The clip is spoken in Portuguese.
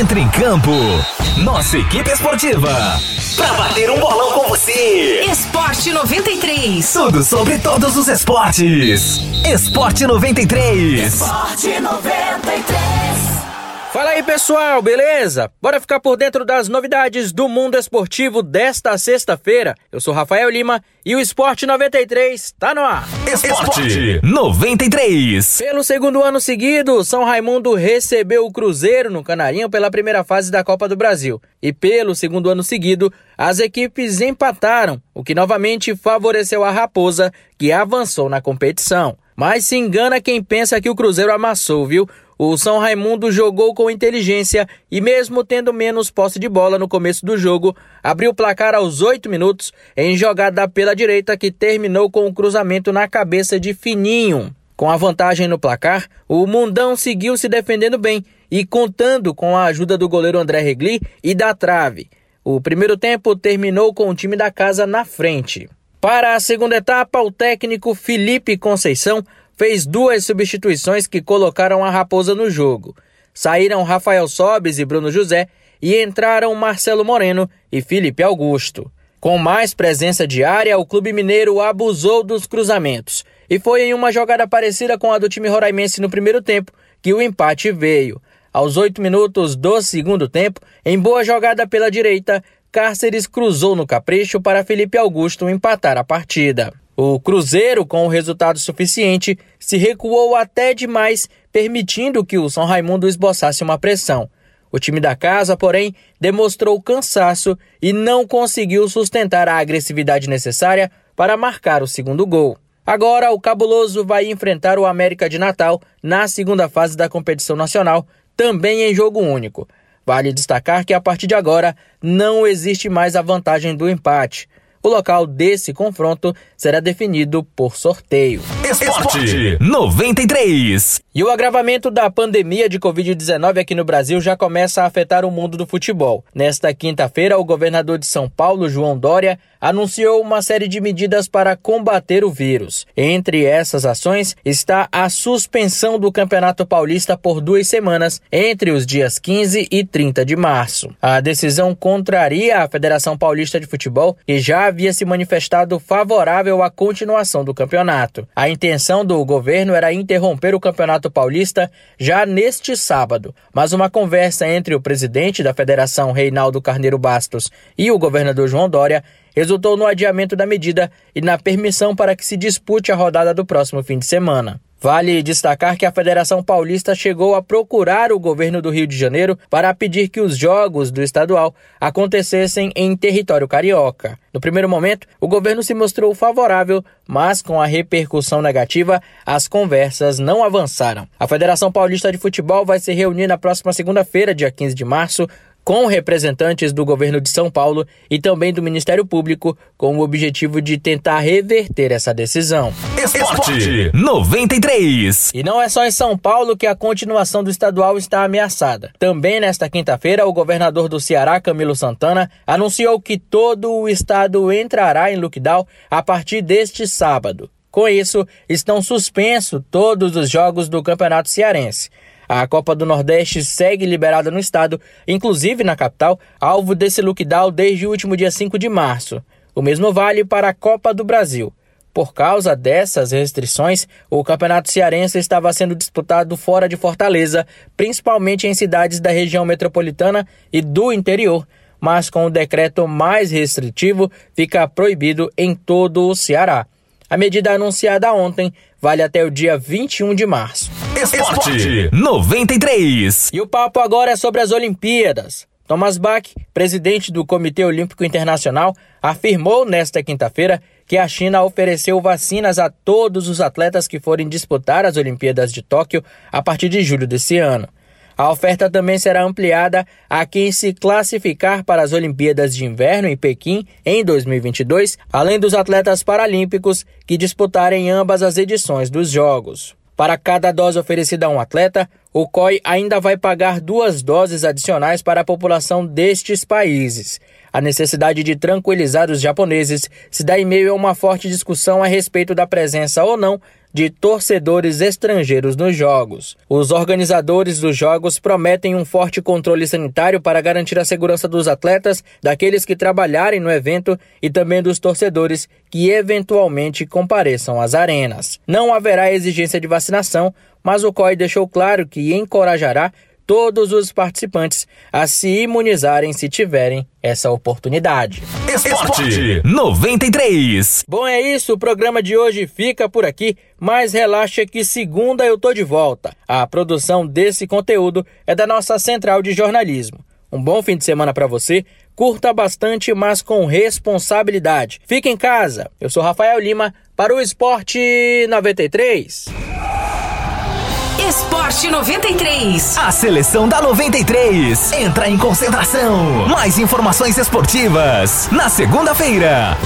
Entre em campo. Nossa equipe esportiva. Pra bater um bolão com você. Esporte 93. Tudo sobre todos os esportes. Esporte 93. Esporte 93. Fala aí pessoal, beleza? Bora ficar por dentro das novidades do mundo esportivo desta sexta-feira. Eu sou Rafael Lima e o Esporte 93 tá no ar. Esporte 93. Pelo segundo ano seguido, São Raimundo recebeu o Cruzeiro no Canarinho pela primeira fase da Copa do Brasil. E pelo segundo ano seguido, as equipes empataram, o que novamente favoreceu a Raposa, que avançou na competição. Mas se engana quem pensa que o Cruzeiro amassou, viu? O São Raimundo jogou com inteligência e, mesmo tendo menos posse de bola no começo do jogo, abriu o placar aos oito minutos em jogada pela direita que terminou com o um cruzamento na cabeça de Fininho. Com a vantagem no placar, o Mundão seguiu se defendendo bem e contando com a ajuda do goleiro André Regli e da trave. O primeiro tempo terminou com o time da casa na frente. Para a segunda etapa, o técnico Felipe Conceição fez duas substituições que colocaram a Raposa no jogo. Saíram Rafael Sobes e Bruno José e entraram Marcelo Moreno e Felipe Augusto. Com mais presença diária, o Clube Mineiro abusou dos cruzamentos. E foi em uma jogada parecida com a do time roraimense no primeiro tempo que o empate veio. Aos oito minutos do segundo tempo, em boa jogada pela direita, Cárceres cruzou no capricho para Felipe Augusto empatar a partida. O Cruzeiro, com o resultado suficiente, se recuou até demais, permitindo que o São Raimundo esboçasse uma pressão. O time da casa, porém, demonstrou cansaço e não conseguiu sustentar a agressividade necessária para marcar o segundo gol. Agora, o Cabuloso vai enfrentar o América de Natal na segunda fase da competição nacional, também em jogo único. Vale destacar que a partir de agora não existe mais a vantagem do empate. O local desse confronto será definido por sorteio. Esporte 93. E o agravamento da pandemia de Covid-19 aqui no Brasil já começa a afetar o mundo do futebol. Nesta quinta-feira, o governador de São Paulo, João Dória, anunciou uma série de medidas para combater o vírus. Entre essas ações está a suspensão do Campeonato Paulista por duas semanas, entre os dias 15 e 30 de março. A decisão contraria a Federação Paulista de Futebol, que já havia se manifestado favorável à continuação do campeonato. A intenção do governo era interromper o Campeonato Paulista já neste sábado, mas uma conversa entre o presidente da federação, Reinaldo Carneiro Bastos, e o governador João Dória resultou no adiamento da medida e na permissão para que se dispute a rodada do próximo fim de semana. Vale destacar que a Federação Paulista chegou a procurar o governo do Rio de Janeiro para pedir que os jogos do estadual acontecessem em território carioca. No primeiro momento, o governo se mostrou favorável, mas com a repercussão negativa, as conversas não avançaram. A Federação Paulista de Futebol vai se reunir na próxima segunda-feira, dia 15 de março, com representantes do governo de São Paulo e também do Ministério Público, com o objetivo de tentar reverter essa decisão. Esporte 93. E não é só em São Paulo que a continuação do estadual está ameaçada. Também nesta quinta-feira, o governador do Ceará, Camilo Santana, anunciou que todo o estado entrará em lockdown a partir deste sábado. Com isso, estão suspensos todos os jogos do Campeonato Cearense. A Copa do Nordeste segue liberada no estado, inclusive na capital, alvo desse lockdown desde o último dia 5 de março. O mesmo vale para a Copa do Brasil. Por causa dessas restrições, o Campeonato Cearense estava sendo disputado fora de Fortaleza, principalmente em cidades da região metropolitana e do interior, mas com o decreto mais restritivo, fica proibido em todo o Ceará. A medida anunciada ontem vale até o dia 21 de março. Esporte 93. E o papo agora é sobre as Olimpíadas. Thomas Bach, presidente do Comitê Olímpico Internacional, afirmou nesta quinta-feira que a China ofereceu vacinas a todos os atletas que forem disputar as Olimpíadas de Tóquio a partir de julho desse ano. A oferta também será ampliada a quem se classificar para as Olimpíadas de Inverno em Pequim em 2022, além dos atletas paralímpicos que disputarem ambas as edições dos Jogos. Para cada dose oferecida a um atleta, o COI ainda vai pagar duas doses adicionais para a população destes países. A necessidade de tranquilizar os japoneses se dá em meio a uma forte discussão a respeito da presença ou não de torcedores estrangeiros nos jogos. Os organizadores dos jogos prometem um forte controle sanitário para garantir a segurança dos atletas, daqueles que trabalharem no evento e também dos torcedores que eventualmente compareçam às arenas. Não haverá exigência de vacinação, mas o COI deixou claro que encorajará todos os participantes a se imunizarem se tiverem essa oportunidade. Esporte 93. Bom, é isso. O programa de hoje fica por aqui, mas relaxa que segunda eu tô de volta. A produção desse conteúdo é da nossa central de jornalismo. Um bom fim de semana para você. Curta bastante, mas com responsabilidade. Fique em casa. Eu sou Rafael Lima para o Esporte 93. Esporte 93. A seleção da 93 entra em concentração. Mais informações esportivas na segunda-feira.